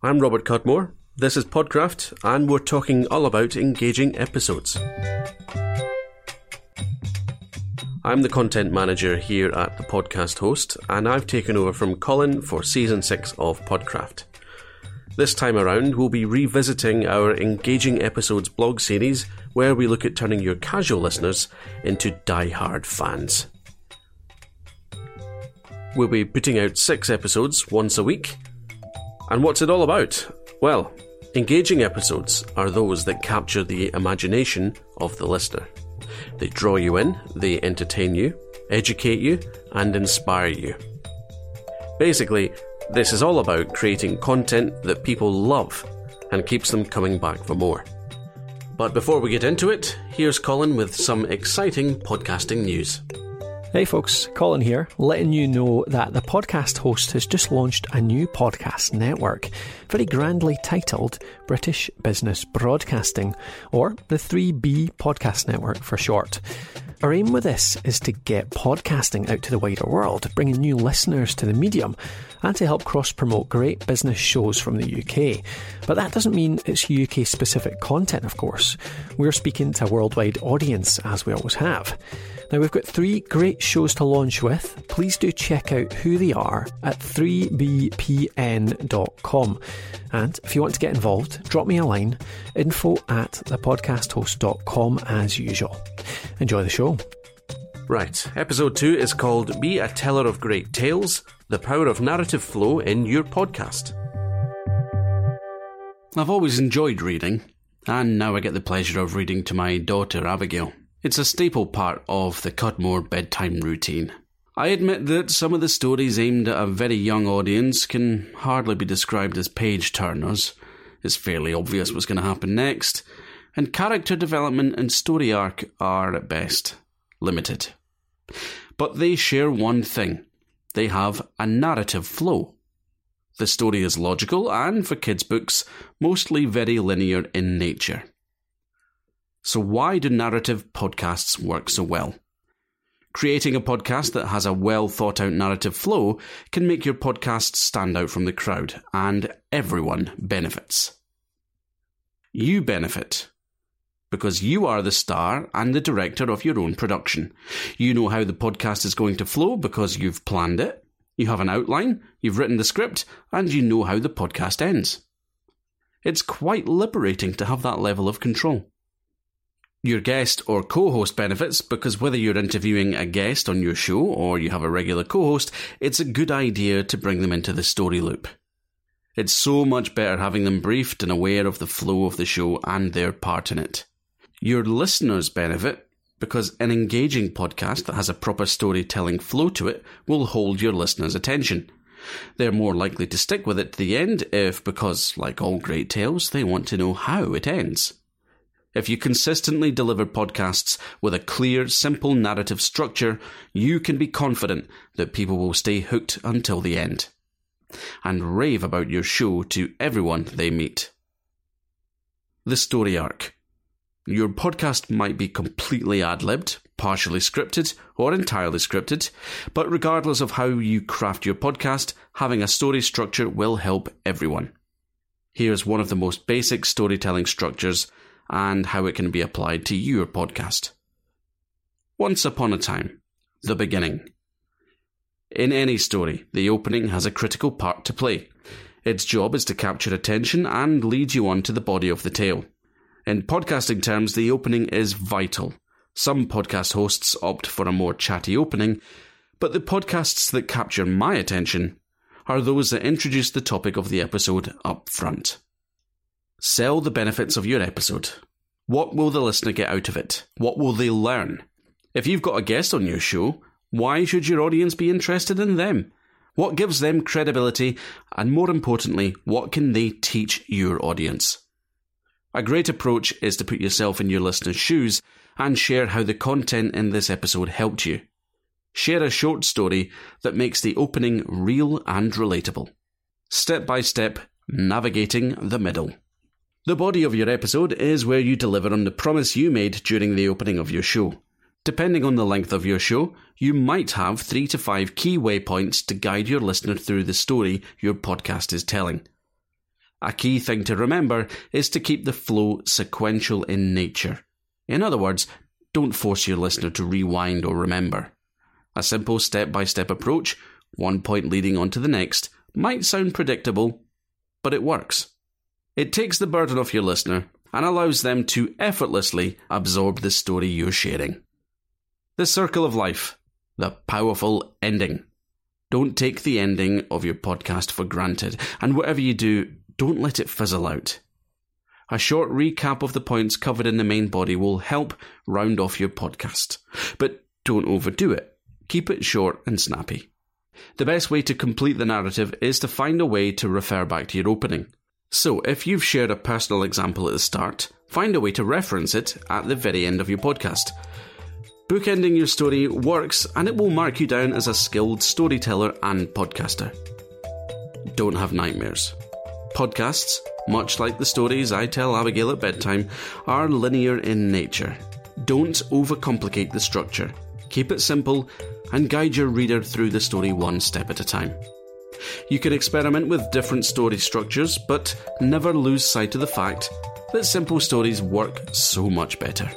I'm Robert Cudmore. This is Podcraft, and we're talking all about engaging episodes. I'm the content manager here at the podcast host, and I've taken over from Colin for season 6 of Podcraft. This time around, we'll be revisiting our Engaging Episodes blog series, where we look at turning your casual listeners into die-hard fans. We'll be putting out six episodes once a week. And what's it all about? Well, engaging episodes are those that capture the imagination of the listener. They draw you in, they entertain you, educate you, and inspire you. Basically, this is all about creating content that people love and keeps them coming back for more. But before we get into it, here's Colin with some exciting podcasting news. Hey folks, Colin here, letting you know that the podcast host has just launched a new podcast network, very grandly titled British Business Broadcasting, or the 3B Podcast Network for short. Our aim with this is to get podcasting out to the wider world, bringing new listeners to the medium, and to help cross promote great business shows from the UK. But that doesn't mean it's UK specific content, of course. We're speaking to a worldwide audience, as we always have. Now, we've got three great shows to launch with. Please do check out who they are at 3bpn.com. And if you want to get involved, drop me a line info at thepodcasthost.com as usual. Enjoy the show. Right, episode 2 is called Be a Teller of Great Tales The Power of Narrative Flow in Your Podcast. I've always enjoyed reading, and now I get the pleasure of reading to my daughter Abigail. It's a staple part of the Cudmore bedtime routine. I admit that some of the stories aimed at a very young audience can hardly be described as page turners. It's fairly obvious what's going to happen next, and character development and story arc are, at best, limited. But they share one thing they have a narrative flow. The story is logical and, for kids' books, mostly very linear in nature. So, why do narrative podcasts work so well? Creating a podcast that has a well thought out narrative flow can make your podcast stand out from the crowd, and everyone benefits. You benefit because you are the star and the director of your own production. You know how the podcast is going to flow because you've planned it, you have an outline, you've written the script, and you know how the podcast ends. It's quite liberating to have that level of control. Your guest or co host benefits because whether you're interviewing a guest on your show or you have a regular co host, it's a good idea to bring them into the story loop. It's so much better having them briefed and aware of the flow of the show and their part in it. Your listeners benefit because an engaging podcast that has a proper storytelling flow to it will hold your listeners' attention. They're more likely to stick with it to the end if, because, like all great tales, they want to know how it ends. If you consistently deliver podcasts with a clear, simple narrative structure, you can be confident that people will stay hooked until the end and rave about your show to everyone they meet. The story arc. Your podcast might be completely ad libbed, partially scripted, or entirely scripted, but regardless of how you craft your podcast, having a story structure will help everyone. Here's one of the most basic storytelling structures and how it can be applied to your podcast. Once upon a time, the beginning. In any story, the opening has a critical part to play. Its job is to capture attention and lead you on to the body of the tale. In podcasting terms, the opening is vital. Some podcast hosts opt for a more chatty opening, but the podcasts that capture my attention are those that introduce the topic of the episode up front. Sell the benefits of your episode. What will the listener get out of it? What will they learn? If you've got a guest on your show, why should your audience be interested in them? What gives them credibility? And more importantly, what can they teach your audience? A great approach is to put yourself in your listener's shoes and share how the content in this episode helped you. Share a short story that makes the opening real and relatable. Step by step, navigating the middle. The body of your episode is where you deliver on the promise you made during the opening of your show. Depending on the length of your show, you might have three to five key waypoints to guide your listener through the story your podcast is telling. A key thing to remember is to keep the flow sequential in nature. In other words, don't force your listener to rewind or remember. A simple step by step approach, one point leading on to the next, might sound predictable, but it works. It takes the burden off your listener and allows them to effortlessly absorb the story you're sharing. The circle of life, the powerful ending. Don't take the ending of your podcast for granted, and whatever you do, don't let it fizzle out. A short recap of the points covered in the main body will help round off your podcast. But don't overdo it. Keep it short and snappy. The best way to complete the narrative is to find a way to refer back to your opening. So, if you've shared a personal example at the start, find a way to reference it at the very end of your podcast. Bookending your story works and it will mark you down as a skilled storyteller and podcaster. Don't have nightmares. Podcasts, much like the stories I tell Abigail at bedtime, are linear in nature. Don't overcomplicate the structure. Keep it simple and guide your reader through the story one step at a time. You can experiment with different story structures, but never lose sight of the fact that simple stories work so much better.